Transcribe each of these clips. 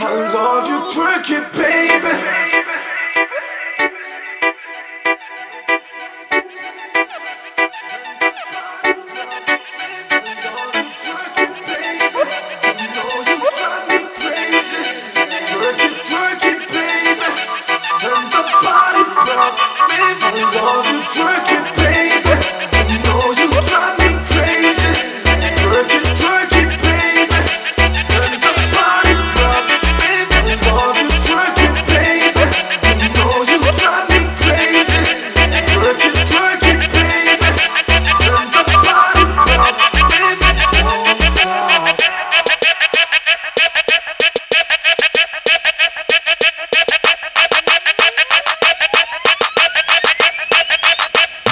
I love you, prick it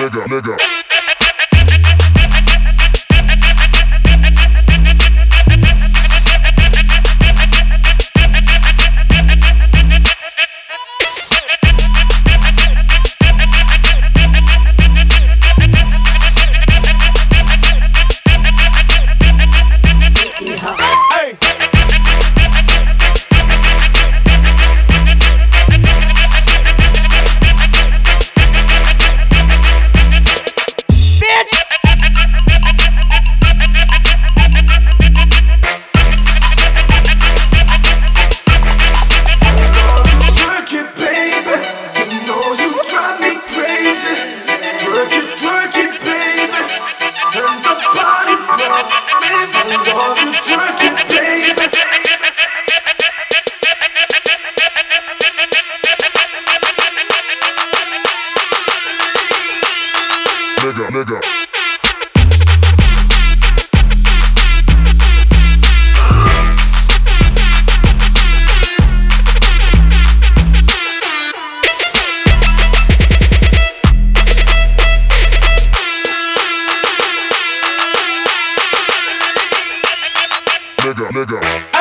nigga, nigga. nigga, nigga. nigga, nigga.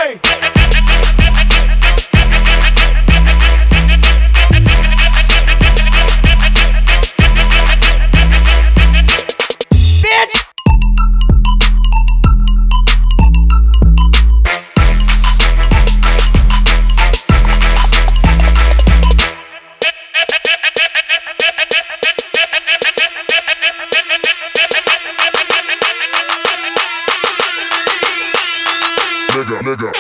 那个，那个